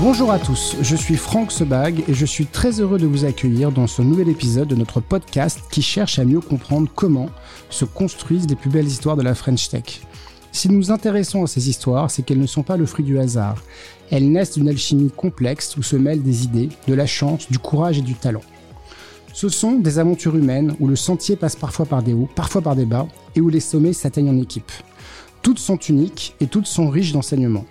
Bonjour à tous, je suis Franck Sebag et je suis très heureux de vous accueillir dans ce nouvel épisode de notre podcast qui cherche à mieux comprendre comment se construisent les plus belles histoires de la French Tech. Si nous nous intéressons à ces histoires, c'est qu'elles ne sont pas le fruit du hasard. Elles naissent d'une alchimie complexe où se mêlent des idées, de la chance, du courage et du talent. Ce sont des aventures humaines où le sentier passe parfois par des hauts, parfois par des bas, et où les sommets s'atteignent en équipe. Toutes sont uniques et toutes sont riches d'enseignements.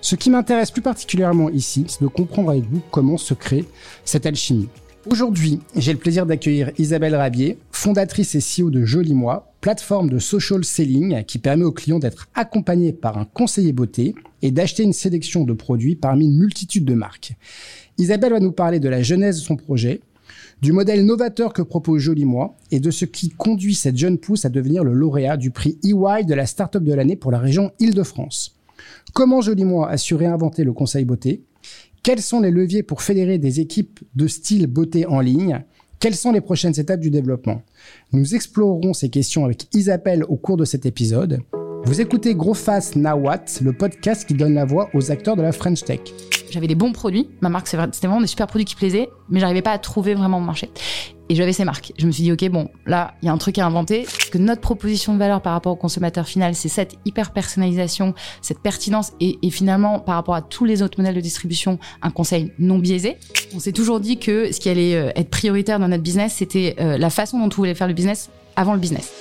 Ce qui m'intéresse plus particulièrement ici, c'est de comprendre avec vous comment se crée cette alchimie. Aujourd'hui, j'ai le plaisir d'accueillir Isabelle Rabier, fondatrice et CEO de Joli Moi, plateforme de social selling qui permet aux clients d'être accompagnés par un conseiller beauté et d'acheter une sélection de produits parmi une multitude de marques. Isabelle va nous parler de la genèse de son projet, du modèle novateur que propose Joli Moi et de ce qui conduit cette jeune pousse à devenir le lauréat du prix EY de la Startup de l'année pour la région Île-de-France. Comment Joli Moi a su réinventer le conseil beauté? Quels sont les leviers pour fédérer des équipes de style beauté en ligne? Quelles sont les prochaines étapes du développement? Nous explorerons ces questions avec Isabelle au cours de cet épisode. Vous écoutez Gros Face Nawat, le podcast qui donne la voix aux acteurs de la French Tech. J'avais des bons produits. Ma marque, c'était vraiment des super produits qui plaisaient, mais j'arrivais pas à trouver vraiment mon marché. Et j'avais ces marques. Je me suis dit, OK, bon, là, il y a un truc à inventer. Que notre proposition de valeur par rapport au consommateur final, c'est cette hyper personnalisation, cette pertinence et, et, finalement, par rapport à tous les autres modèles de distribution, un conseil non biaisé. On s'est toujours dit que ce qui allait euh, être prioritaire dans notre business, c'était euh, la façon dont on voulait faire le business avant le business.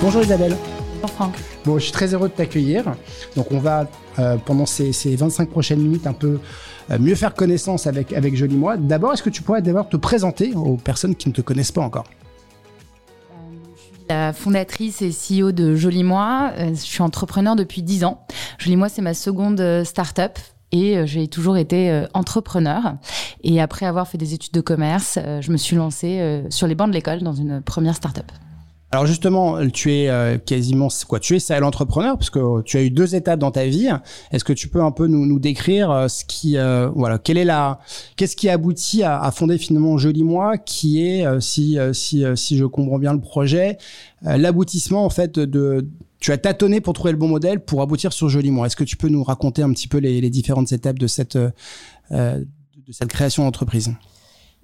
Bonjour Isabelle. Bonjour Franck. Bon, je suis très heureux de t'accueillir. Donc, on va, euh, pendant ces, ces, 25 prochaines minutes, un peu mieux faire connaissance avec, avec Joli Moi. D'abord, est-ce que tu pourrais d'abord te présenter aux personnes qui ne te connaissent pas encore? Suis la fondatrice et CEO de Joli Moi. Je suis entrepreneur depuis 10 ans. Joli Moi, c'est ma seconde euh, start-up et j'ai toujours été entrepreneur. Et après avoir fait des études de commerce, je me suis lancée sur les bancs de l'école dans une première start-up. Alors justement, tu es euh, quasiment quoi? Tu es serial entrepreneur parce que tu as eu deux étapes dans ta vie. Est-ce que tu peux un peu nous, nous décrire euh, ce qui, euh, voilà, quelle est la, qu'est-ce qui aboutit à, à fonder finalement Joli Moi, qui est, si si si je comprends bien le projet, l'aboutissement en fait de tu as tâtonné pour trouver le bon modèle pour aboutir sur Joli Moi. Est-ce que tu peux nous raconter un petit peu les, les différentes étapes de cette de cette création d'entreprise?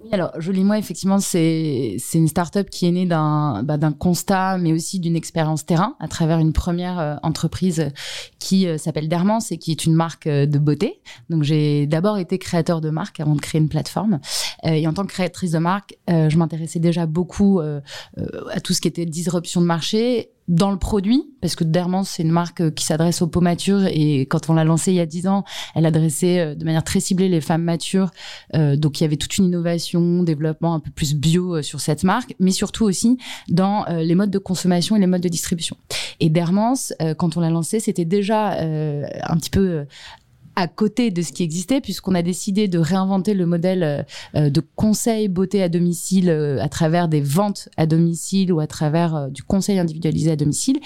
Oui, alors Joli Moi, effectivement, c'est une start-up qui est née d'un bah, constat, mais aussi d'une expérience terrain à travers une première euh, entreprise qui euh, s'appelle Dermance et qui est une marque euh, de beauté. Donc j'ai d'abord été créateur de marque avant de créer une plateforme. et en tant que créatrice de marque, je m'intéressais déjà beaucoup à tout ce qui était disruption de marché dans le produit, parce que Dermance, c'est une marque euh, qui s'adresse aux peaux matures et quand on l'a lancée il y a dix ans, elle adressait euh, de manière très ciblée les femmes matures. Euh, donc il y avait toute une innovation, développement un peu plus bio sur cette marque, mais surtout aussi dans les modes de consommation et les modes de distribution. Et Dermance, quand on l'a lancée, c'était déjà un petit peu à côté de ce qui existait, puisqu'on a décidé de réinventer le modèle euh, euh, de conseil beauté à domicile euh, à travers des ventes à domicile ou à travers du conseil individualisé à domicile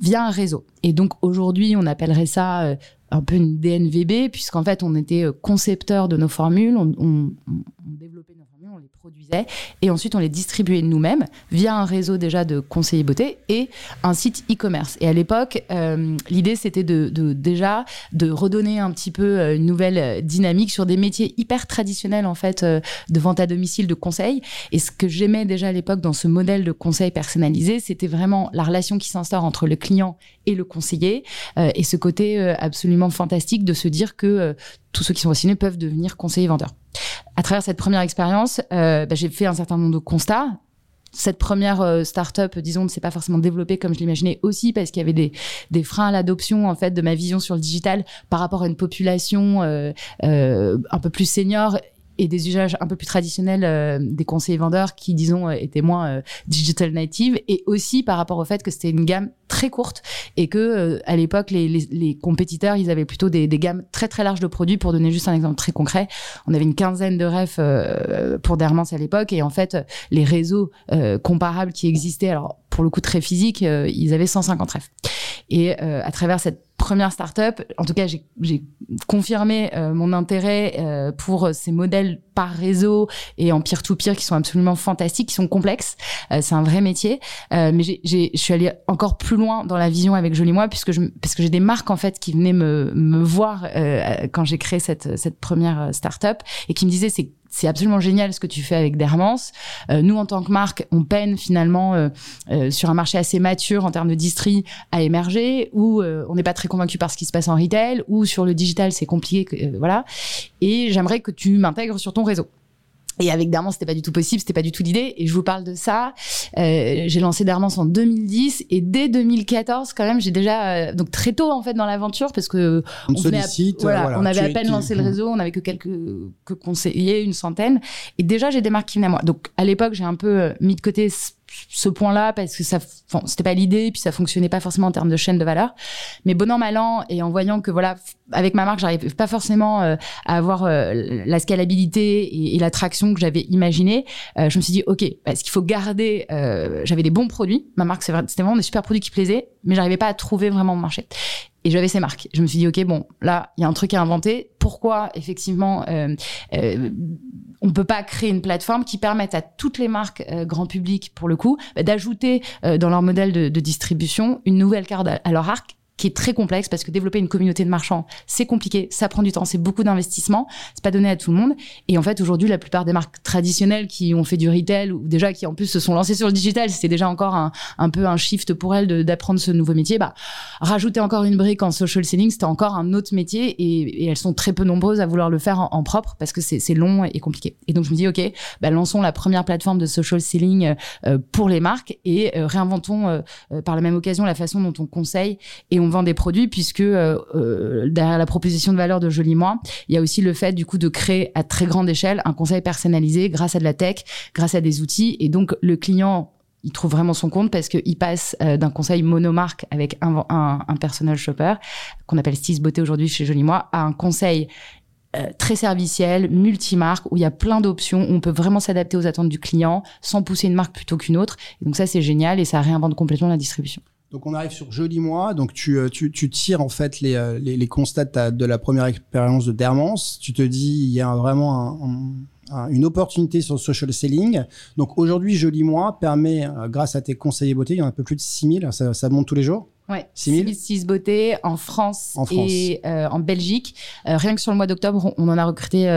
via un réseau. Et donc aujourd'hui, on appellerait ça un peu une DNVB, puisqu'en fait, on était concepteur de nos formules, on, on, on développait nos les produisait, et ensuite on les distribuait nous-mêmes via un réseau déjà de conseillers beauté et un site e-commerce. Et à l'époque, euh, l'idée c'était de, déjà de redonner un petit peu une nouvelle dynamique sur des métiers hyper traditionnels en fait euh, de vente à domicile, de conseil. Et ce que j'aimais déjà à l'époque dans ce modèle de conseil personnalisé, c'était vraiment la relation qui s'instaure entre le client et le conseiller, euh, et ce côté euh, absolument fantastique de se dire que euh, tous ceux qui sont vaccinés peuvent devenir conseillers vendeurs. À travers cette première expérience, bah, j'ai fait un certain nombre de constats. Cette première start-up, disons, ne s'est pas forcément développée comme je l'imaginais aussi parce qu'il y avait des, des freins à l'adoption en fait de ma vision sur le digital par rapport à une population euh, euh, un peu plus senior et des usages un peu plus traditionnels euh, des conseillers vendeurs qui, disons, euh, étaient moins euh, digital native et aussi par rapport au fait que c'était une gamme très courte et que à l'époque les, les, les, compétiteurs ils avaient plutôt des, des, gammes très très larges de produits. Pour donner juste un exemple très concret on avait une quinzaine de refs pour Dermance à l'époque et en fait les réseaux comparables qui existaient alors pour le coup très physiques ils avaient 150 refs. Et à travers cette première startup, en tout cas, j'ai confirmé euh, mon intérêt euh, pour ces modèles par réseau et en peer-to-peer qui sont absolument fantastiques, qui sont complexes. Euh, c'est un vrai métier. mais je suis allée encore plus loin dans la vision avec Joli Moi, puisque je, parce que j'ai des marques en fait qui venaient me, me voir quand j'ai créé cette, cette première startup et qui me disaient c'est c'est absolument génial ce que tu fais avec Dermance. Euh, nous, en tant que marque, on peine finalement euh, euh, sur un marché assez mature en termes de distri à émerger, où on n'est pas très convaincu par ce qui se passe en retail, ou sur le digital, c'est compliqué, voilà. Et j'aimerais que tu m'intègres sur ton réseau. Et avec Dermance, c'était pas du tout possible, c'était pas du tout l'idée. Et je vous parle de ça. Euh, j'ai lancé Dermance en 2010 et dès 2014, quand même, j'ai déjà euh, donc très tôt en fait dans l'aventure parce que on, sollicite, voilà, on avait à peine lancé le réseau, on avait que quelques que conseillers, une centaine. Et déjà, j'ai des marques qui venaient à moi. Donc à l'époque, j'ai un peu euh, mis de côté ce point-là parce que ça, c'était pas l'idée, puis ça fonctionnait pas forcément en termes de chaîne de valeur. Mais bon an mal an, et en voyant que voilà, avec ma marque, j'arrive pas forcément euh, à avoir euh, la scalabilité et, l'attraction que j'avais imaginé, euh, je me suis dit ok, est-ce qu'il faut garder J'avais des bons produits, ma marque c'était vraiment des super produits qui plaisaient, mais j'arrivais pas à trouver vraiment mon marché et j'avais ces marques. Je me suis dit, OK, bon, là, il y a un truc à inventer. Pourquoi, effectivement, euh, euh, on peut pas créer une plateforme qui permette à toutes les marques euh, grand public, pour le coup, bah, d'ajouter euh, dans leur modèle de, de, distribution une nouvelle carte à leur arc qui est très complexe parce que développer une communauté de marchands, c'est compliqué, ça prend du temps, c'est beaucoup d'investissement, c'est pas donné à tout le monde. Et en fait, aujourd'hui, la plupart des marques traditionnelles qui ont fait du retail ou déjà qui en plus se sont lancées sur le digital, c'était déjà encore un, un, peu un shift pour elles d'apprendre ce nouveau métier. Bah, rajouter encore une brique en social selling, c'était encore un autre métier et, et, elles sont très peu nombreuses à vouloir le faire en, propre parce que c'est long et compliqué. Et donc je me dis, ok, bah, lançons la première plateforme de social selling euh, pour les marques et euh, réinventons euh, par la même occasion la façon dont on conseille et on vend des produits puisque euh, euh, derrière la proposition de valeur de Joli Moi, il y a aussi le fait du coup de créer à très grande échelle un conseil personnalisé grâce à de la tech, grâce à des outils et donc le client il trouve vraiment son compte parce qu'il passe euh, d'un conseil monomarque avec un, un, personal shopper qu'on appelle Stis Beauté aujourd'hui chez Joli Moi à un conseil très serviciel, multimarque, où il y a plein d'options, où on peut vraiment s'adapter aux attentes du client sans pousser une marque plutôt qu'une autre. Et donc ça, c'est génial et ça réinvente complètement la distribution. Donc on arrive sur Joli Mois. Donc tu, euh, tu, tu tires en fait les, euh, les, les constats de, la première expérience de Dermance. Tu te dis il y a vraiment un, une opportunité sur le social selling. Donc aujourd'hui Joli Mois permet, euh, grâce à tes conseillers beauté, il y en a un peu plus de 6000, ça, ça monte tous les jours? Ouais, 6000 6 beauté en France, en France. et en Belgique. rien que sur le mois d'octobre, on en a recruté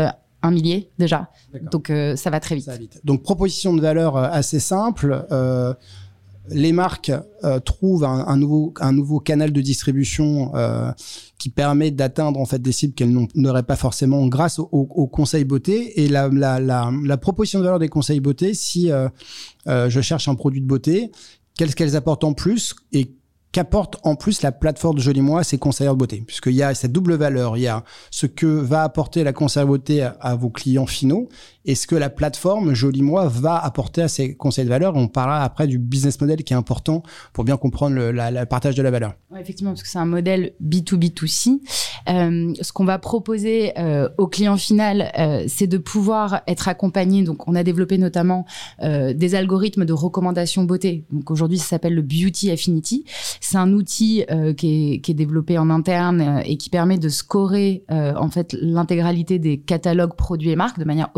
un millier déjà. Donc ça va très vite. Ça va vite. Donc proposition de valeur assez simple les marques euh, trouvent un, nouveau, canal de distribution euh, qui permet d'atteindre en fait des cibles qu'elles n'auraient pas forcément grâce au, au, conseil beauté. Et la, proposition de valeur des conseils beauté, si euh, je cherche un produit de beauté, qu'est-ce qu'elles apportent en plus et qu'apporte en plus la plateforme de Joli Moi à ses conseillers de beauté? Puisqu'il y a cette double valeur. Il y a ce que va apporter la conseillère beauté à, vos clients finaux et ce que la plateforme Joli Moi va apporter à ses conseils de valeur? On parlera après du business model qui est important pour bien comprendre le partage de la valeur. Effectivement, parce que c'est un modèle B2B2C. Euh, ce qu'on va proposer euh, au client final, euh, c'est de pouvoir être accompagné. Donc, on a développé notamment des algorithmes de recommandation beauté. Donc, aujourd'hui, ça s'appelle le Beauty Affinity c'est un outil qui, est, qui, est, développé en interne et qui permet de scorer en fait l'intégralité des catalogues produits et marques de manière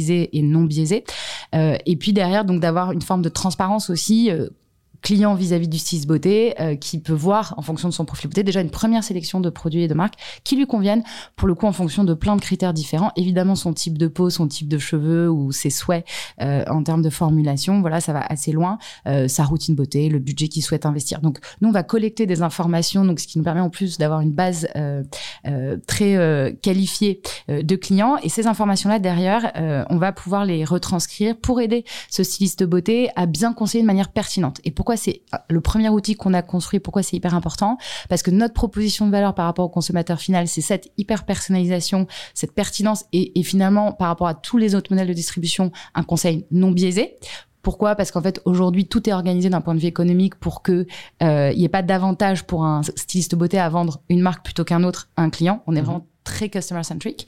et non biaisée. et puis derrière, donc d'avoir une forme de transparence aussi client vis-à-vis du style beauté euh, qui peut voir en fonction de son profil beauté déjà une première sélection de produits et de marques qui lui conviennent pour le coup en fonction de plein de critères différents. Évidemment son type de peau son type de cheveux ou ses souhaits euh, en termes de formulation voilà ça va assez loin. Euh, sa routine beauté le budget qu'il souhaite investir. Donc nous on va collecter des informations donc ce qui nous permet en plus d'avoir une base très qualifiée de clients. Et ces informations là derrière on va pouvoir les retranscrire pour aider ce styliste beauté à bien conseiller de manière pertinente. Et pourquoi c'est le premier outil qu'on a construit, pourquoi c'est hyper important? Parce que notre proposition de valeur par rapport au consommateur final, c'est cette hyper personnalisation, cette pertinence et, finalement par rapport à tous les autres modèles de distribution, un conseil non biaisé. Pourquoi? Parce qu'en fait, aujourd'hui, tout est organisé d'un point de vue économique pour que euh, il n'y ait pas d'avantage pour un styliste beauté à vendre une marque plutôt qu'un autre à un client. On est mhm. vraiment très customer centric.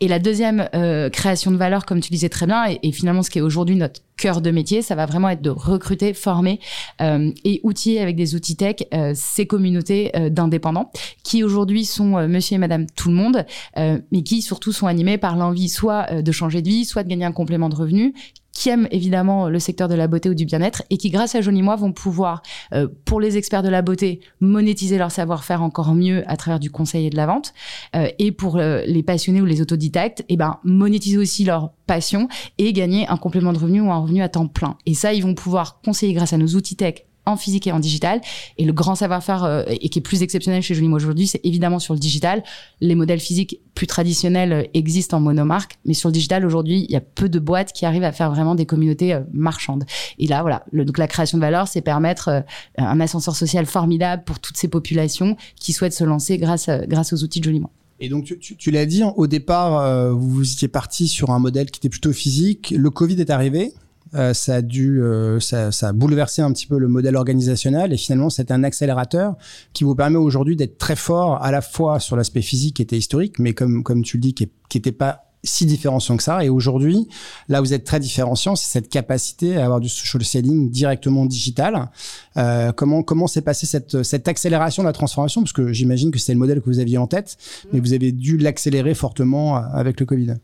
Et la deuxième euh, création de valeur, comme tu disais très bien, et, finalement ce qui est aujourd'hui notre cœur de métier, ça va vraiment être de recruter, former euh, et outiller avec des outils tech euh, ces communautés euh, d'indépendants qui aujourd'hui sont monsieur et madame tout le monde, mais qui surtout sont animés par l'envie soit de changer de vie, soit de gagner un complément de revenu, qui aiment évidemment le secteur de la beauté ou du bien-être et qui, grâce à Joli Moi, vont pouvoir, euh, pour les experts de la beauté, monétiser leur savoir-faire encore mieux à travers du conseil et de la vente. Euh, et pour euh, les passionnés ou les autodidactes, eh ben, monétiser aussi leur passion et gagner un complément de revenu ou un revenu à temps plein. Et ça, ils vont pouvoir conseiller grâce à nos outils tech en physique et en digital. Et le grand savoir-faire euh, et qui est plus exceptionnel chez Jolie aujourd'hui, c'est évidemment sur le digital. Les modèles physiques plus traditionnels euh, existent en monomarque, mais sur le digital aujourd'hui, il y a peu de boîtes qui arrivent à faire vraiment des communautés euh, marchandes. Et là, voilà, donc la création de valeur, c'est permettre un ascenseur social formidable pour toutes ces populations qui souhaitent se lancer grâce grâce aux outils de Joliment. Et donc, tu, tu, l'as dit, au départ, vous étiez parti sur un modèle qui était plutôt physique. Le Covid est arrivé. Euh, ça a dû, euh, ça, ça, a bouleversé un petit peu le modèle organisationnel et finalement c'est un accélérateur qui vous permet aujourd'hui d'être très fort à la fois sur l'aspect physique qui était historique, mais comme comme tu le dis, qui n'était pas si différenciant que ça. Et aujourd'hui, là, vous êtes très différenciant, c'est cette capacité à avoir du social selling directement digital. Euh, comment comment s'est passée cette cette accélération de la transformation? Parce que j'imagine que c'est le modèle que vous aviez en tête, mais vous avez dû l'accélérer fortement avec le Covid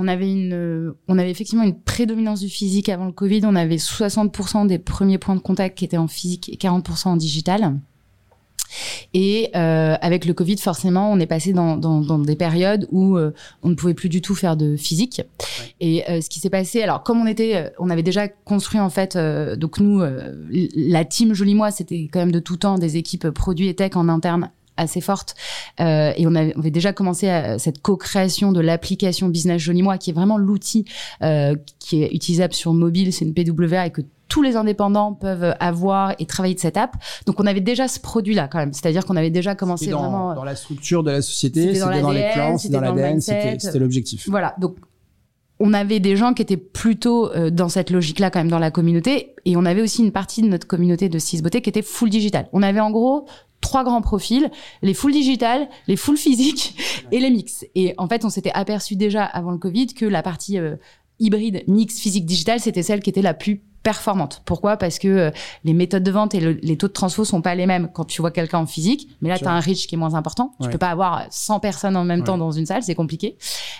on avait une, on avait effectivement une prédominance du physique avant le Covid. On avait 60% des premiers points de contact qui étaient en physique et 40% en digital. Et euh, avec le Covid, forcément, on est passé dans, des périodes où euh, on ne pouvait plus du tout faire de physique. Et euh, ce qui s'est passé, alors comme on était, on avait déjà construit en fait, donc nous, la team Joli Moi, c'était quand même de tout temps des équipes produits et tech en interne assez forte. Euh, et on avait, déjà commencé à, cette co-création de l'application Business Joli Moi, qui est vraiment l'outil euh, qui est utilisable sur mobile, c'est une PWA et que tous les indépendants peuvent avoir et travailler de cette app. Donc on avait déjà ce produit-là quand même. C'est-à-dire qu'on avait déjà commencé dans, vraiment... Dans la structure de la société, c'était dans, les plans, c'était dans l'ADN, c'était l'objectif. Voilà, donc on avait des gens qui étaient plutôt euh, dans cette logique-là quand même dans la communauté, et on avait aussi une partie de notre communauté de Six Beauté qui était full digital. On avait en gros trois grands profils, les full digital, les full physiques et les mix. Et en fait, on s'était aperçu déjà avant le Covid que la partie euh, hybride mix physique digital, c'était celle qui était la plus performante. Pourquoi? Parce que euh, les méthodes de vente et les taux de transfo sont pas les mêmes quand tu vois quelqu'un en physique. Mais là, tu as un reach qui est moins important. Tu peux pas avoir 100 personnes en même temps dans une salle, c'est compliqué.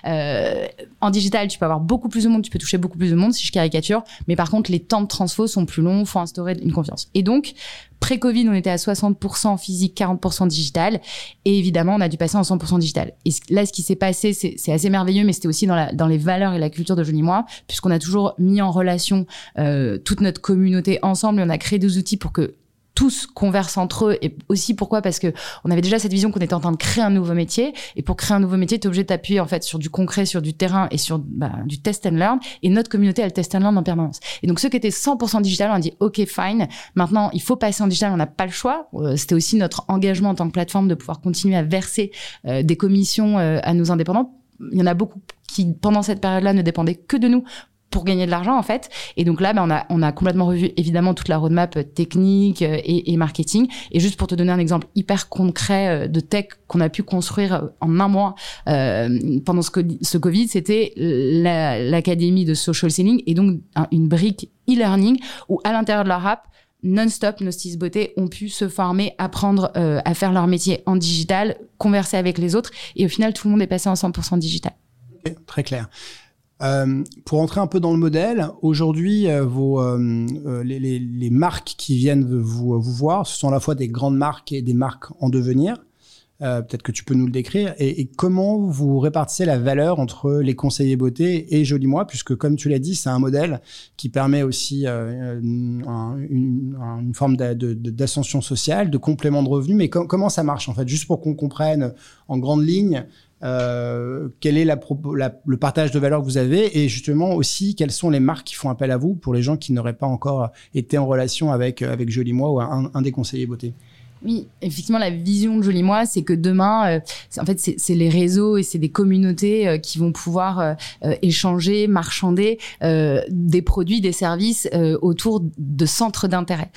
Euh, en digital, tu peux avoir beaucoup plus de monde, tu peux toucher beaucoup plus de monde si je caricature. Mais par contre, les temps de transfo sont plus longs, faut instaurer une confiance. Et donc, Pré-Covid, on était à 60% physique, 40% digital. Et évidemment, on a dû passer en 100% digital. Et là, ce qui s'est passé, c'est assez merveilleux, mais c'était aussi dans, la, dans les valeurs et la culture de Jolie Moi, puisqu'on a toujours mis en relation euh, toute notre communauté ensemble et on a créé des outils pour que tous conversent entre eux. Et aussi pourquoi? Parce que on avait déjà cette vision qu'on était en train de créer un nouveau métier. Et pour créer un nouveau métier tu es obligé de en fait sur du concret sur du terrain et sur bah, du test and learn. Et notre communauté elle test and learn en permanence. Et donc ceux qui étaient 100% digital on dit ok fine. Maintenant il faut passer en digital. On n'a pas le choix. Euh, c'était aussi notre engagement en tant que plateforme de pouvoir continuer à verser euh, des commissions euh, à nos indépendants. Il y en a beaucoup qui, pendant cette période-là, ne dépendaient que de nous pour gagner de l'argent en fait. Et donc là, ben, on, a, complètement revu évidemment toute la roadmap euh, technique euh, et, et, marketing. Et juste pour te donner un exemple hyper concret euh, de tech qu'on a pu construire en un mois pendant ce, ce Covid, c'était l'académie de social selling et donc une brique e-learning où à l'intérieur de leur app, non-stop, nos six beautés ont pu se former, apprendre à faire leur métier en digital, converser avec les autres. Et au final, tout le monde est passé en 100% digital. très clair. Euh, pour entrer un peu dans le modèle, aujourd'hui, euh, euh, les, marques qui viennent vous, voir, ce sont à la fois des grandes marques et des marques en devenir. Peut-être que tu peux nous le décrire. Et, comment vous répartissez la valeur entre les conseillers beauté et Joli Moi, puisque comme tu l'as dit, c'est un modèle qui permet aussi une, forme d'ascension sociale, de complément de revenus. Mais comment ça marche en fait, juste pour qu'on comprenne en grande ligne euh, quel est la, le partage de valeur que vous avez et justement aussi quelles sont les marques qui font appel à vous pour les gens qui n'auraient pas encore été en relation avec avec Joli Moi ou un, des conseillers beauté? Oui, effectivement, la vision de Joli Moi, c'est que demain, euh, en fait, c'est les réseaux et c'est des communautés euh, qui vont pouvoir euh, échanger, marchander des produits, des services autour de centres d'intérêt.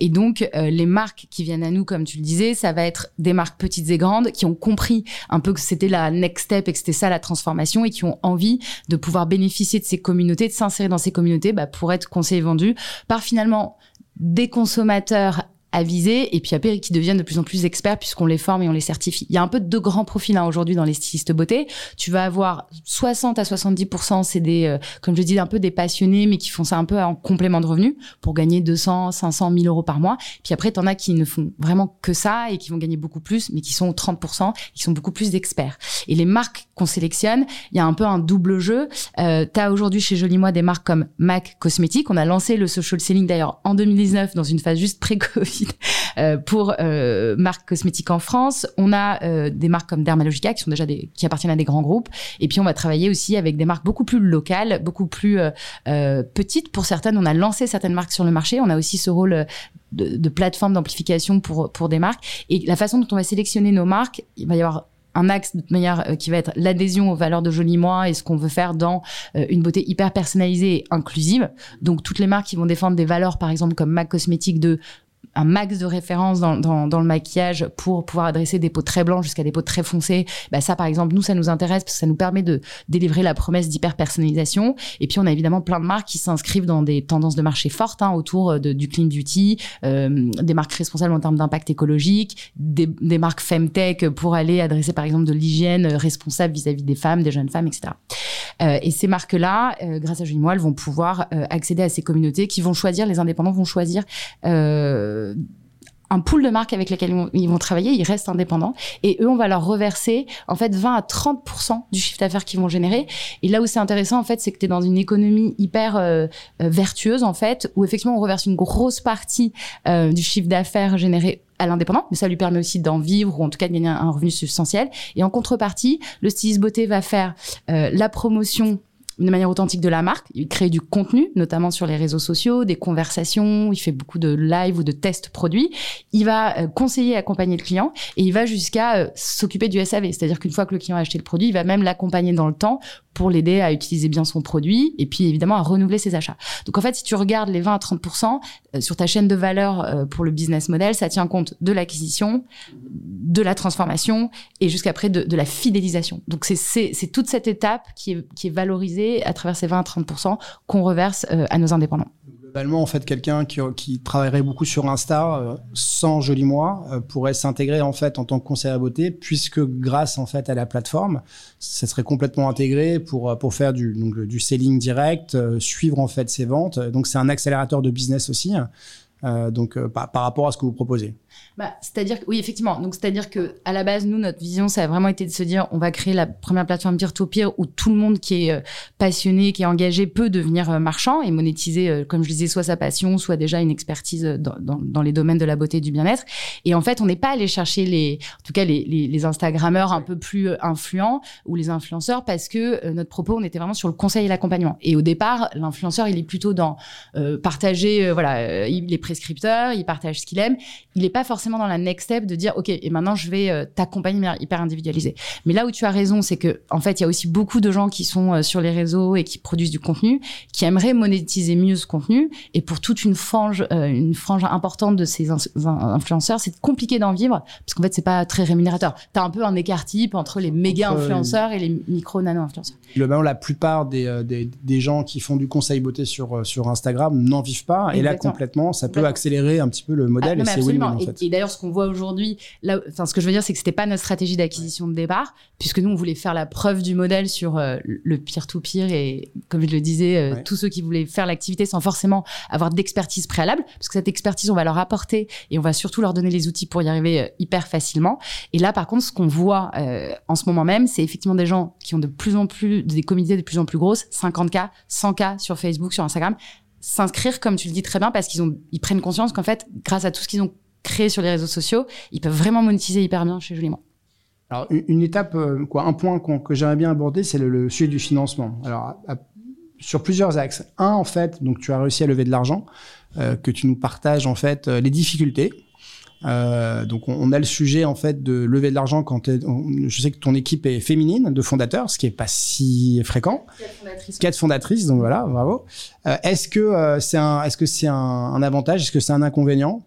et donc, les marques qui viennent à nous, comme tu le disais, ça va être des marques petites et grandes qui ont compris un peu que c'était la next step et que c'était ça la transformation et qui ont envie de pouvoir bénéficier de ces communautés, de s'insérer dans ces communautés bah, pour être conseillés vendus par finalement des consommateurs avisés et puis après qui deviennent de plus en plus experts puisqu'on les forme et on les certifie. Il y a un peu de grands profils hein, aujourd'hui dans les stylistes beauté. Tu vas avoir 60 à 70% c'est des euh, comme je dis un peu des passionnés mais qui font ça un peu en complément de revenus pour gagner 200, 500, 1000 euros par mois. Puis après tu en as qui ne font vraiment que ça et qui vont gagner beaucoup plus mais qui sont 30% qui sont beaucoup plus d'experts. Et les marques qu'on sélectionne, il y a un peu un double jeu. Euh, tu as aujourd'hui chez Joli Moi des marques comme MAC Cosmétiques. On a lancé le social selling d'ailleurs en 2019 dans une phase juste pré-Covid euh, pour euh, marques cosmétiques en France. On a euh, des marques comme Dermalogica qui sont déjà des, qui appartiennent à des grands groupes. Et puis on va travailler aussi avec des marques beaucoup plus locales, beaucoup plus petites. Pour certaines, on a lancé certaines marques sur le marché. On a aussi ce rôle de, de plateforme d'amplification pour pour des marques. Et la façon dont on va sélectionner nos marques, il va y avoir un axe de manière qui va être l'adhésion aux valeurs de Joli Moi et ce qu'on veut faire dans une beauté hyper personnalisée et inclusive. Donc toutes les marques qui vont défendre des valeurs, par exemple comme MAC Cosmétique de un max de références dans, dans, dans, le maquillage pour pouvoir adresser des peaux très blanches jusqu'à des peaux très foncées. Bah ça, par exemple, nous, ça nous intéresse parce que ça nous permet de délivrer la promesse d'hyper personnalisation. Et puis, on a évidemment plein de marques qui s'inscrivent dans des tendances de marché fortes hein, autour de, du clean beauty, euh, des marques responsables en termes d'impact écologique, des, des marques femtech pour aller adresser, par exemple, de l'hygiène responsable vis-à-vis des femmes, des jeunes femmes, etc. Euh, et ces marques-là, euh, grâce à Julie Moi, elles vont pouvoir euh, accéder à ces communautés qui vont choisir, les indépendants vont choisir euh, un pool de marques avec lesquelles ils vont, travailler, ils restent indépendants. Et eux on va leur reverser en fait 20 à 30 du chiffre d'affaires qu'ils vont générer. Et là où c'est intéressant en fait c'est que tu es dans une économie hyper euh, euh, vertueuse en fait où effectivement on reverse une grosse partie euh, du chiffre d'affaires généré à l'indépendant, mais ça lui permet aussi d'en vivre ou en tout cas de gagner un revenu substantiel. Et en contrepartie, le styliste beauté va faire la promotion de manière authentique de la marque. Il crée du contenu, notamment sur les réseaux sociaux, des conversations. Il fait beaucoup de live ou de tests produits. Il va euh, conseiller accompagner le client et il va jusqu'à euh, s'occuper du SAV. C'est-à-dire qu'une fois que le client a acheté le produit, il va même l'accompagner dans le temps pour l'aider à utiliser bien son produit et puis évidemment à renouveler ses achats. Donc en fait, si tu regardes les 20 à 30 euh, sur ta chaîne de valeur pour le business model, ça tient compte de l'acquisition, de la transformation et jusqu'après de, de la fidélisation. Donc c'est toute cette étape qui est, qui est valorisée à travers ces 20 à 30 qu'on reverse euh, à nos indépendants globalement, en fait, quelqu'un qui, travaillerait beaucoup sur Insta, euh, sans joli moi, euh, pourrait s'intégrer en fait en tant que conseiller à beauté, puisque grâce en fait à la plateforme, ça serait complètement intégré pour pour faire du donc du selling direct, suivre en fait ses ventes. Donc c'est un accélérateur de business aussi. Donc par, par rapport à ce que vous proposez. Bah, c'est-à-dire oui effectivement. Donc c'est-à-dire que à la base nous notre vision ça a vraiment été de se dire on va créer la première plateforme peer-to-peer où tout le monde qui est euh, passionné qui est engagé peut devenir euh, marchand et monétiser euh, comme je disais soit sa passion soit déjà une expertise dans, dans, dans les domaines de la beauté et du bien-être. Et en fait on n'est pas allé chercher les en tout cas les, les, les instagrammeurs un peu plus influents ou les influenceurs parce que notre propos on était vraiment sur le conseil et l'accompagnement. Et au départ l'influenceur il est plutôt dans partager voilà il est prescripteur il partage ce qu'il aime il est pas forcément dans la next step de dire ok et maintenant je vais euh, t'accompagner hyper individualisé. Mais là où tu as raison, c'est que en fait il y a aussi beaucoup de gens qui sont euh, sur les réseaux et qui produisent du contenu, qui aimeraient monétiser mieux ce contenu. Et pour toute une frange, euh, une frange importante de ces influenceurs, c'est compliqué d'en vivre parce qu'en fait c'est pas très rémunérateur. T'as un peu un écart type entre les méga influenceurs et les micro nano influenceurs. Globalement, la plupart des, des, des, gens qui font du conseil beauté sur sur Instagram n'en vivent pas. Et là complètement, ça peut accélérer un petit peu le modèle. Ah, et en fait. Et, d'ailleurs, ce qu'on voit aujourd'hui, là, enfin, ce que je veux dire, c'est que c'était pas notre stratégie d'acquisition de départ, puisque nous, on voulait faire la preuve du modèle sur euh, le peer-to-peer et, comme je le disais, euh, tous ceux qui voulaient faire l'activité sans forcément avoir d'expertise préalable, parce que cette expertise, on va leur apporter et on va surtout leur donner les outils pour y arriver euh, hyper facilement. Et là, par contre, ce qu'on voit en ce moment même, c'est effectivement des gens qui ont de plus en plus, des communautés de plus en plus grosses, 50K, 100K sur Facebook, sur Instagram, s'inscrire, comme tu le dis très bien, parce qu'ils ont, ils prennent conscience qu'en fait, grâce à tout ce qu'ils ont créé sur les réseaux sociaux, ils peuvent vraiment monétiser hyper bien chez Julien. Alors, une, étape, euh, quoi, un point que j'aimerais bien aborder, c'est le, sujet du financement. Alors, sur plusieurs axes. Un, en fait, donc tu as réussi à lever de l'argent, euh, que tu nous partages en fait euh, les difficultés. Euh, donc on, a le sujet en fait de lever de l'argent quand je sais que ton équipe est féminine de fondateurs, ce qui est pas si fréquent. Quatre fondatrices. Quatre fondatrices, donc voilà, bravo. Euh, est-ce que euh, c'est un, est-ce que c'est un, un, avantage, est-ce que c'est un inconvénient?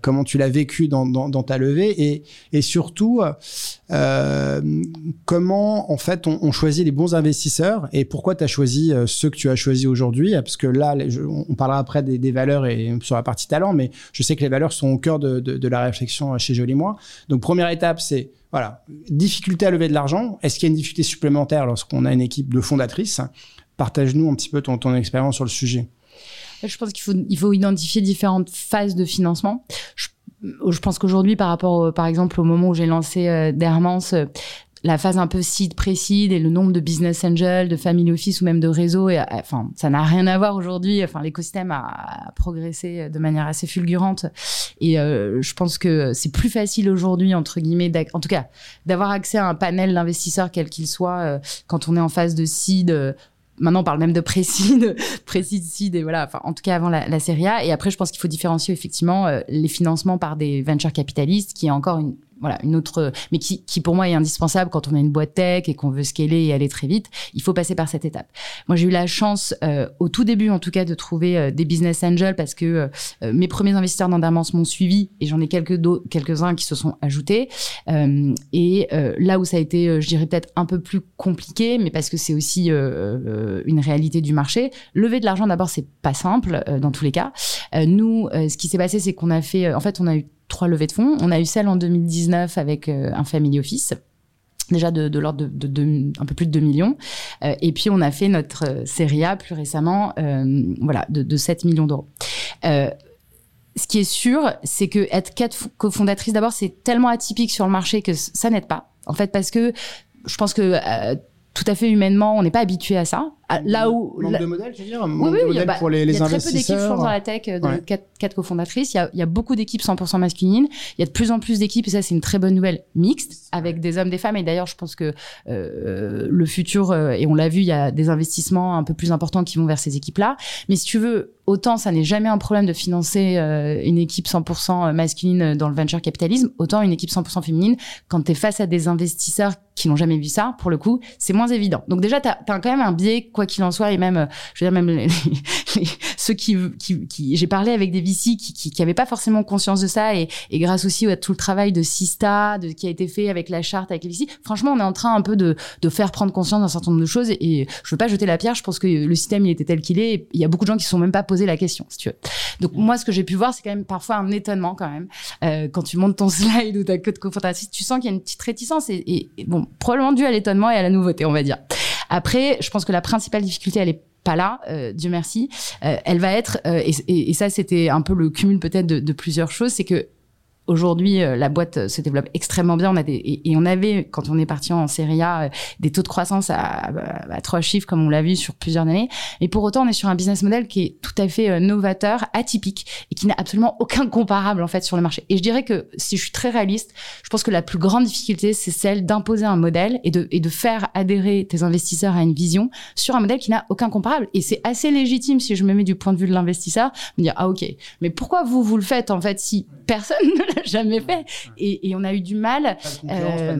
Comment tu l'as vécu dans, dans, dans, ta levée? Et, et surtout comment en fait on, on, choisit les bons investisseurs et pourquoi tu as choisi ceux que tu as choisis aujourd'hui? Parce que là, on parlera après des, des, valeurs et sur la partie talent, mais je sais que les valeurs sont au cœur de, de, la réflexion chez Joli Moi. Donc première étape, c'est voilà, difficulté à lever de l'argent. Est-ce qu'il y a une difficulté supplémentaire lorsqu'on a une équipe de fondatrices? Partage-nous un petit peu ton, expérience sur le sujet. Je pense qu'il faut, il faut identifier différentes phases de financement. Je, je pense qu'aujourd'hui, par rapport, par exemple, au moment où j'ai lancé euh, Dermance, euh, la phase un peu seed précide et le nombre de business angels, de family office ou même de réseaux, et, enfin, ça n'a rien à voir aujourd'hui. Enfin, l'écosystème a, progressé de manière assez fulgurante. Et euh, je pense que c'est plus facile aujourd'hui, entre guillemets, en tout cas, d'avoir accès à un panel d'investisseurs, quel qu'il soit, euh, quand on est en phase de seed. Euh, Maintenant, on parle même de précide, précide, seed, et voilà. Enfin, en tout cas, avant la, série A. Et après, je pense qu'il faut différencier effectivement euh, les financements par des venture capitalistes, qui est encore une, voilà, une autre, mais qui, qui pour moi est indispensable quand on a une boîte tech et qu'on veut scaler et aller très vite. Il faut passer par cette étape. Moi, j'ai eu la chance, euh, au tout début en tout cas, de trouver euh, des business angels parce que euh, mes premiers investisseurs d'Endermance m'ont suivi et j'en ai quelques quelques-uns qui se sont ajoutés. et là où ça a été, je dirais peut-être un peu plus compliqué, mais parce que c'est aussi une réalité du marché. Lever de l'argent d'abord, c'est pas simple dans tous les cas. nous, ce qui s'est passé, c'est qu'on a fait, en fait, on a eu trois levées de fonds. On a eu celle en 2019 avec euh, un family office déjà de, l'ordre de, un peu plus de 2 millions. Euh, et puis, on a fait notre euh, série A plus récemment, voilà, de, 7 millions d'euros. ce qui est sûr, c'est que être quatre cofondatrices, d'abord, c'est tellement atypique sur le marché que ça n'aide pas. En fait, parce que je pense que tout à fait humainement, on n'est pas habitué à ça. Là où manque de modèles, je veux dire, oui, oui, bah, pour les, les il y a très peu d'équipes, je pense, dans la tech, de quatre, quatre, cofondatrices. Il y, a, il y a beaucoup d'équipes 100% masculines. Il y a de plus en plus d'équipes, et ça, c'est une très bonne nouvelle, mixtes, avec des hommes, des femmes. Et d'ailleurs, je pense que euh, le futur, euh, et on l'a vu, il y a des investissements un peu plus importants qui vont vers ces équipes-là. Mais si tu veux, autant ça n'est jamais un problème de financer euh, une équipe 100% masculine dans le venture capitalisme, autant une équipe 100% féminine, quand tu es face à des investisseurs qui n'ont jamais vu ça, pour le coup, c'est moins évident. Donc déjà, tu as, as, quand même un biais quoi qu'il en soit, et même, euh, je veux dire, même ceux qui, j'ai parlé avec des VC qui, qui, qui avaient pas forcément conscience de ça, et, et grâce aussi à tout le travail de Sista, qui a été fait avec la charte, avec les VC, franchement, on est en train un peu de, faire prendre conscience d'un certain nombre de choses, et, je veux pas jeter la pierre, je pense que le système, il était tel qu'il est, il y a beaucoup de gens qui se sont même pas posé la question, si tu veux. Donc moi, ce que j'ai pu voir, c'est quand même parfois un étonnement quand même, euh, quand tu montes ton slide ou ta queue de confrontation, tu sens qu'il y a une petite réticence, et, et bon, probablement dû à l'étonnement et à la nouveauté, on va dire. Après, je pense que la principale difficulté, elle est pas là, euh, Dieu merci. Euh, elle va être, euh, et, ça c'était un peu le cumul peut-être de, plusieurs choses, c'est que Aujourd'hui, euh, la boîte euh, se développe extrêmement bien. On a des, et, on avait, quand on est parti en série A, euh, des taux de croissance à, à, trois chiffres, comme on l'a vu sur plusieurs années. Et pour autant, on est sur un business model qui est tout à fait novateur, atypique, et qui n'a absolument aucun comparable, en fait, sur le marché. Et je dirais que, si je suis très réaliste, je pense que la plus grande difficulté, c'est celle d'imposer un modèle et de, et de faire adhérer tes investisseurs à une vision sur un modèle qui n'a aucun comparable. Et c'est assez légitime, si je me mets du point de vue de l'investisseur, de dire, ah, ok, mais pourquoi vous, vous le faites, en fait, si personne ne jamais fait. Et, on a eu du mal. Euh,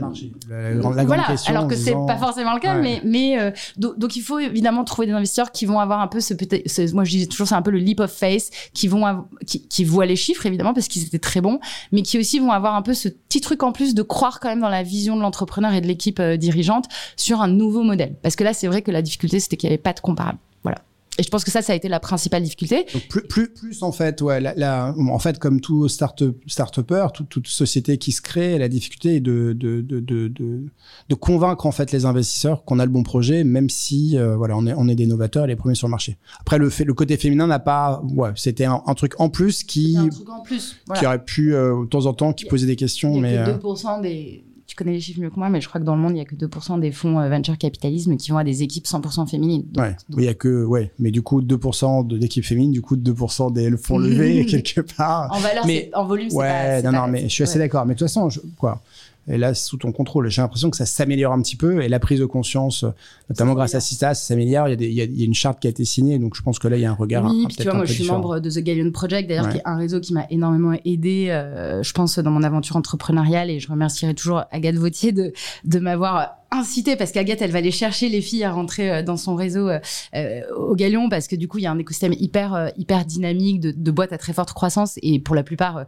voilà, alors que c'est pas forcément le cas, mais, mais euh, donc, il faut évidemment trouver des investisseurs qui vont avoir un peu ce peut-être, moi je dis toujours c'est un peu le leap of faith, qui vont qui, qui voient les chiffres évidemment parce qu'ils étaient très bons, mais qui aussi vont avoir un peu ce petit truc en plus de croire quand même dans la vision de l'entrepreneur et de l'équipe euh, dirigeante sur un nouveau modèle. Parce que là c'est vrai que la difficulté c'était qu'il n'y avait pas de comparable. Voilà. Et je pense que ça, ça a été la principale difficulté. Donc plus, plus, plus en fait, ouais, la, en fait, comme tout start-upper, toute, toute société qui se crée, la difficulté est de, de, de, de, de, convaincre en fait les investisseurs qu'on a le bon projet, même si euh, voilà, on est, on est des novateurs, les premiers sur le marché. Après, le, fait, le côté féminin n'a pas, ouais, c'était un, truc en plus qui, un truc en plus, qui aurait pu euh, de temps en temps qui posait des questions, il y a mais que 2% euh, des connais les chiffres mieux que moi, mais je crois que dans le monde, il n'y a que 2% des fonds euh, venture capitalisme qui vont à des équipes 100% féminines. ouais, il y a que, ouais, mais du coup, 2% d'équipes féminines, du coup, 2% des fonds levés, quelque part. En valeur, mais, en volume, c'est ouais, pas. non, non, mais je suis assez d'accord. Mais de toute façon, je, quoi. Et là, sous ton contrôle. J'ai l'impression que ça s'améliore un petit peu et la prise de conscience, notamment grâce à Sista, ça s'améliore. Il y, a il, y a, une charte qui a été signée, donc je pense que là, il y a un regard. Oui, puis tu vois, moi, je suis membre de The Galleon Project, d'ailleurs, qui est un réseau qui m'a énormément aidé, euh, je pense, dans mon aventure entrepreneuriale et je remercierai toujours Agathe Vautier de, de m'avoir inciter parce qu'Agathe elle va aller chercher les filles à rentrer euh, dans son réseau euh, euh, au Galion parce que du coup il y a un écosystème hyper hyper dynamique de, de, boîtes à très forte croissance et pour la plupart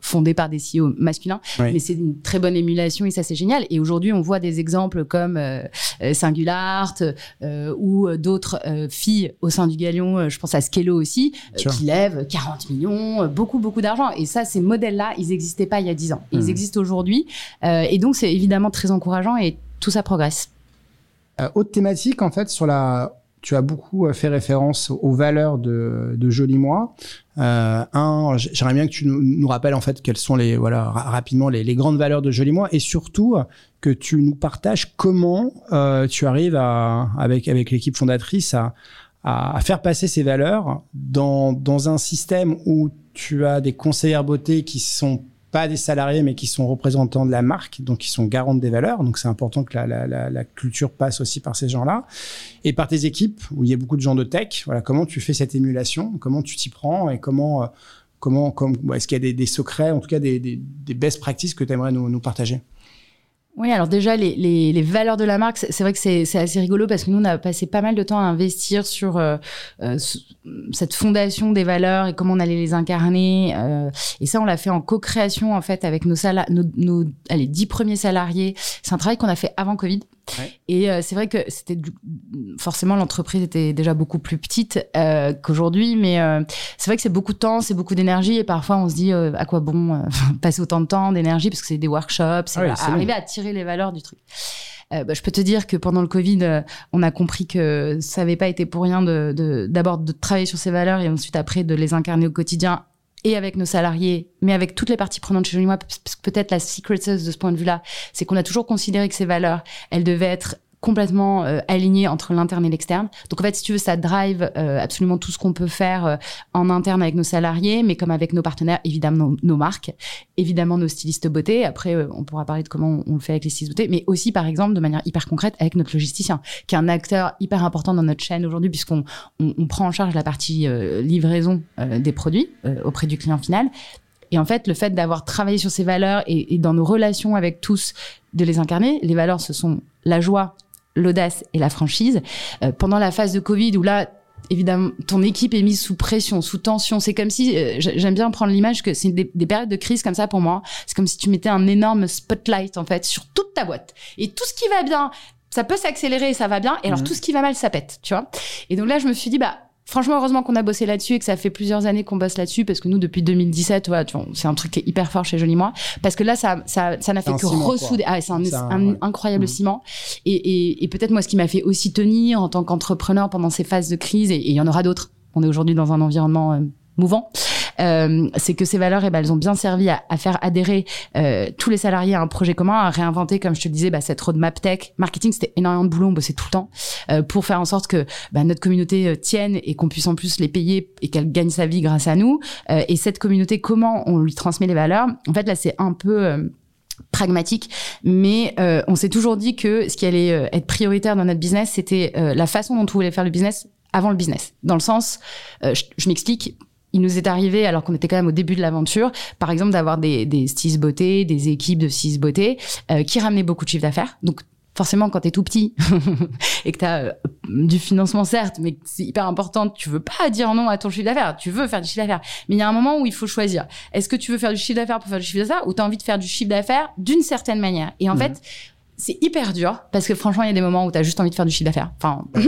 fondées par des CEO masculins. Mais c'est une très bonne émulation et ça c'est génial. Et aujourd'hui on voit des exemples comme Singular ou d'autres filles au sein du Galion je pense à Skello aussi qui lèvent 40 millions beaucoup beaucoup d'argent. Et ça ces modèles là ils n'existaient pas il y a 10 ans. Ils mmh. existent aujourd'hui et donc c'est évidemment très encourageant et tout ça progresse. Euh, autre thématique, en fait, sur la, tu as beaucoup euh, fait référence aux valeurs de, de Joli Moi. Euh, un, j'aimerais bien que tu nous, rappelles en fait quelles sont les voilà rapidement les, grandes valeurs de Joli Moi et surtout que tu nous partages comment tu arrives avec avec l'équipe fondatrice à, à, faire passer ces valeurs dans dans un système où tu as des conseillères beauté qui sont pas des salariés, mais qui sont représentants de la marque, donc qui sont garantes des valeurs. Donc c'est important que la, la, la, culture passe aussi par ces gens-là. Et par tes équipes, où il y a beaucoup de gens de tech, voilà, comment tu fais cette émulation, comment tu t'y prends? Et comment, euh, comment, comment est-ce qu'il y a des, des, secrets, en tout cas des, des, des best practices que tu aimerais nous, nous partager? Oui, alors déjà, les, les, les, valeurs de la marque, c'est vrai que c'est assez rigolo parce que nous, on a passé pas mal de temps à investir sur euh, euh cette fondation des valeurs et comment on allait les incarner. Euh, et ça, on l'a fait en co-création, en fait, avec nos, nos, nos allez, dix premiers salariés. C'est un travail qu'on a fait avant Covid. Et euh, c'est vrai que c'était forcément l'entreprise était déjà beaucoup plus petite euh, qu'aujourd'hui, mais euh, c'est vrai que c'est beaucoup de temps, c'est beaucoup d'énergie, et parfois on se dit à quoi bon passer autant de temps, d'énergie, parce que c'est des workshops, c'est ah arriver à tirer les valeurs du truc. Bah, je peux te dire que pendant le Covid, on a compris que ça n'avait pas été pour rien de d'abord de, de, travailler sur ces valeurs et ensuite après de les incarner au quotidien et avec nos salariés, mais avec toutes les parties prenantes chez Moi, parce que peut-être la secret de ce point de vue-là, c'est qu'on a toujours considéré que ces valeurs, elles devaient être complètement euh, aligné entre l'interne et l'externe. Donc en fait, si tu veux, ça drive euh, absolument tout ce qu'on peut faire euh, en interne avec nos salariés, mais comme avec nos partenaires, évidemment nos, marques, évidemment nos stylistes beauté. Après, on pourra parler de comment on, le fait avec les stylistes beauté, mais aussi par exemple de manière hyper concrète avec notre logisticien, qui est un acteur hyper important dans notre chaîne aujourd'hui puisqu'on on, prend en charge la partie livraison des produits auprès du client final. Et en fait, le fait d'avoir travaillé sur ces valeurs et, et dans nos relations avec tous, de les incarner, les valeurs, ce sont la joie, l'audace et la franchise. Euh, pendant la phase de Covid où là, évidemment, ton équipe est mise sous pression, sous tension. C'est comme si, euh, j'aime bien prendre l'image que c'est des, des, périodes de crise comme ça pour moi. C'est comme si tu mettais un énorme spotlight, en fait, sur toute ta boîte. Et tout ce qui va bien, ça peut s'accélérer et ça va bien. Et alors, mhm. tout ce qui va mal, ça pète, tu vois. Et donc là, je me suis dit, bah, franchement, heureusement qu'on a bossé là-dessus et que ça fait plusieurs années qu'on bosse là-dessus parce que nous, depuis 2017, ouais, c'est un truc qui est hyper fort chez Joli Moi parce que là, ça, ça, ça n'a fait que ressouder. Ah, c'est un, incroyable mmh. ciment. Et, et, et peut-être moi, ce qui m'a fait aussi tenir en tant qu'entrepreneur pendant ces phases de crise, et il y en aura d'autres. On est aujourd'hui dans un environnement euh, mouvant. Euh, c'est que ces valeurs, eh ben, elles ont bien servi à, à faire adhérer euh, tous les salariés à un projet commun, à réinventer, comme je te disais, bah, cette roadmap tech. Marketing, c'était énormément de boulot, on bossait tout le temps euh, pour faire en sorte que bah, notre communauté euh, tienne et qu'on puisse en plus les payer et qu'elle gagne sa vie grâce à nous. Euh, et cette communauté, comment on lui transmet les valeurs? En fait, là, c'est un peu pragmatique, mais euh, on s'est toujours dit que ce qui allait être prioritaire dans notre business, c'était euh, la façon dont on voulait faire le business avant le business. Dans le sens, euh, je, je m'explique, il nous est arrivé, alors qu'on était quand même au début de l'aventure, par exemple d'avoir des, des stylistes beauté, des équipes de stylistes beauté euh, qui ramenaient beaucoup de chiffre d'affaires. Donc forcément, quand tu es tout petit et que tu as euh, du financement, certes, mais c'est hyper important, tu veux pas dire non à ton chiffre d'affaires, tu veux faire du chiffre d'affaires. Mais il y a un moment où il faut choisir. Est-ce que tu veux faire du chiffre d'affaires pour faire du chiffre d'affaires ou tu as envie de faire du chiffre d'affaires d'une certaine manière? Et en mmh. fait, c'est hyper dur parce que franchement, il y a des moments où tu as juste envie de faire du chiffre d'affaires. Enfin,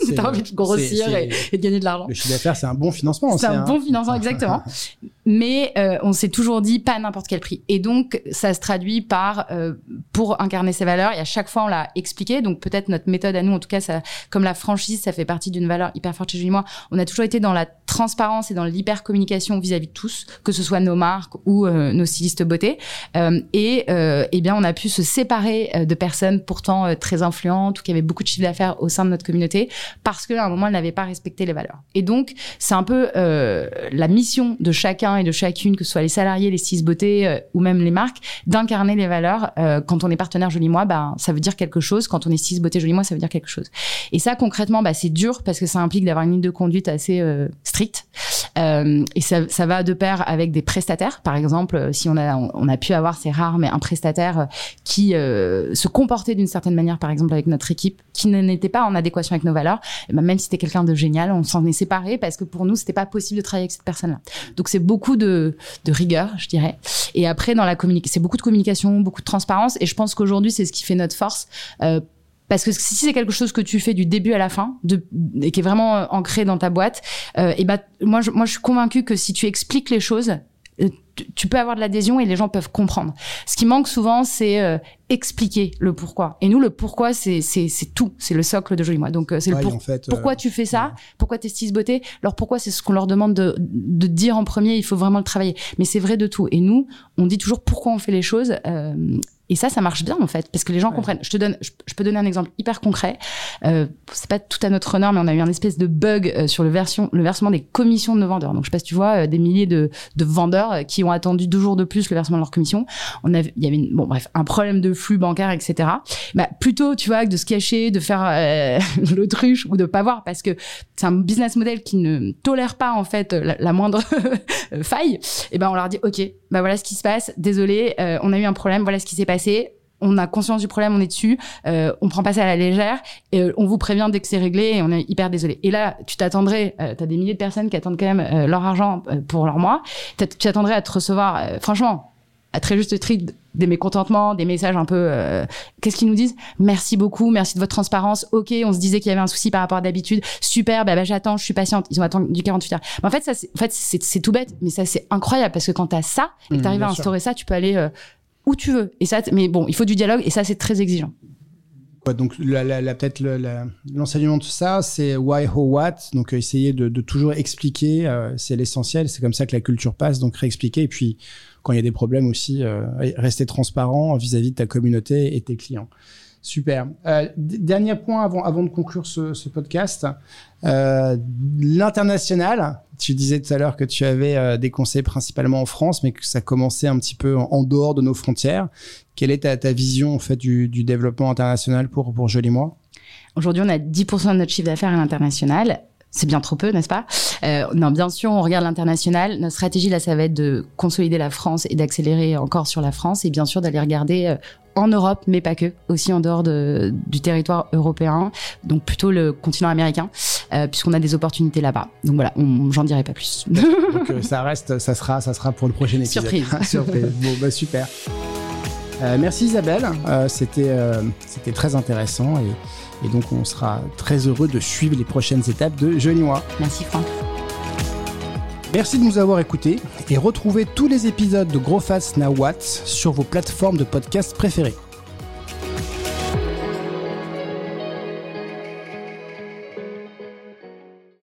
t'as envie de grossir et, de gagner de l'argent. Le chiffre d'affaires, c'est un bon financement. C'est un hein. bon financement, exactement. Mais euh, on s'est toujours dit pas à n'importe quel prix. Et donc, ça se traduit par euh, pour incarner ces valeurs. Et à chaque fois, on l'a expliqué. Donc, peut-être notre méthode à nous, en tout cas, ça, comme la franchise, ça fait partie d'une valeur hyper forte chez Julie moi. On a toujours été dans la transparence et dans l'hyper communication vis-à-vis de tous, que ce soit nos marques ou euh, nos stylistes beauté. Euh, et eh bien, on a pu se séparer de personnes pourtant très influentes ou qui avaient beaucoup de chiffre d'affaires au sein de notre communauté parce qu'à un moment, elle n'avait pas respecté les valeurs. Et donc, c'est un peu euh, la mission de chacun et de chacune, que ce soit les salariés, les six beautés euh, ou même les marques, d'incarner les valeurs. Euh, quand on est partenaire Joli Moi, bah, ça veut dire quelque chose. Quand on est six beautés Joli Moi, ça veut dire quelque chose. Et ça, concrètement, bah, c'est dur parce que ça implique d'avoir une ligne de conduite assez euh, stricte. Euh, et ça, ça va de pair avec des prestataires. Par exemple, si on a, on a pu avoir, c'est rare, mais un prestataire qui se comportait d'une certaine manière, par exemple, avec notre équipe, qui n'était pas en adéquation avec nos valeurs, ben, même si c'était quelqu'un de génial, on s'en est séparé parce que pour nous, c'était pas possible de travailler avec cette personne-là. Donc c'est beaucoup de, rigueur, je dirais. Et après, dans la communication, c'est beaucoup de communication, beaucoup de transparence. Et je pense qu'aujourd'hui, c'est ce qui fait notre force. Euh, parce que si c'est quelque chose que tu fais du début à la fin, et qui est vraiment euh, ancré dans ta boîte, euh, et ben moi, je, moi, je suis convaincue que si tu expliques les choses, tu peux avoir de l'adhésion et les gens peuvent comprendre. Ce qui manque souvent, c'est euh, expliquer le pourquoi. Et nous, le pourquoi, c'est tout, c'est le socle de Joli Moi. Donc c'est le pourquoi tu fais ça, pourquoi t'es style beauté? Alors pourquoi c'est ce qu'on leur demande de de dire en premier? Il faut vraiment le travailler. Mais c'est vrai de tout. Et nous, on dit toujours pourquoi on fait les choses. Euh, et ça, ça marche bien en fait, parce que les gens comprennent. Je te donne, je, peux donner un exemple hyper concret. Euh, c'est pas tout à notre honneur, mais on a eu un espèce de bug euh, sur le, version, le versement des commissions de nos vendeurs. Donc je sais pas si tu vois, euh, des milliers de, de vendeurs euh, qui ont attendu deux jours de plus le versement de leur commission. On avait, il y avait, une, bon bref, un problème de flux bancaire, etc. Bah plutôt, tu vois, que de se cacher, de faire l'autruche ou de pas voir, parce que c'est un business model qui ne tolère pas en fait la, la moindre faille. Et ben on leur dit, ok, bah voilà ce qui se passe. Désolé, on a eu un problème. Voilà ce qui s'est passé on a conscience du problème, on est dessus, euh, on prend pas ça à la légère, et euh, on vous prévient dès que c'est réglé, et on est hyper désolé. Et là, tu t'attendrais, euh, tu as des milliers de personnes qui attendent quand même euh, leur argent pour leur mois, tu t'attendrais à te recevoir, franchement, à très juste titre, des mécontentements, des messages un peu, qu'est-ce qu'ils nous disent? Merci beaucoup, merci de votre transparence. Ok, on se disait qu'il y avait un souci par rapport à d'habitude. Super, bah, bah, j'attends, je suis patiente. Ils ont attendu 48 heures. Mais en fait, ça, en fait, c'est tout bête, mais ça c'est incroyable parce que quand t'as ça et que mmh, t'arrives à instaurer ça, tu peux aller où tu veux. Et ça, mais bon, il faut du dialogue et ça, c'est très exigeant. donc la, la, peut-être l'enseignement de ça, c'est why, how, what. Donc essayer de, de toujours expliquer, euh, c'est l'essentiel. C'est comme ça que la culture passe. Donc réexpliquer et puis quand il y a des problèmes aussi, euh, rester transparent vis-à-vis de ta communauté et tes clients. Super. Euh, dernier point avant, avant de conclure ce, podcast. Euh, L'international, tu disais tout à l'heure que tu avais euh, des conseils principalement en France, mais que ça commençait un petit peu en, dehors de nos frontières. Quelle est ta, vision en fait du, développement international pour, pour Joli Moi? Aujourd'hui, on a 10% de notre chiffre d'affaires à l'international c'est bien trop peu, n'est-ce pas? Non, bien sûr, on regarde l'international. Notre stratégie, là, ça va être de consolider la France et d'accélérer encore sur la France, et bien sûr d'aller regarder en Europe, mais pas que, aussi en dehors de, du territoire européen, donc plutôt le continent américain, euh, puisqu'on a des opportunités là-bas. Donc voilà, j'en dirai pas plus. donc euh, ça reste, ça sera, ça sera pour le prochain épisode. Surprise. Surprise. Bon, bah super. Euh, merci Isabelle, c'était c'était très intéressant et, et, donc on sera très heureux de suivre les prochaines étapes de Joli Moi. Merci Franck. Merci de nous avoir écoutés et retrouvez tous les épisodes de Gros Fast Now What sur vos plateformes de podcast préférées.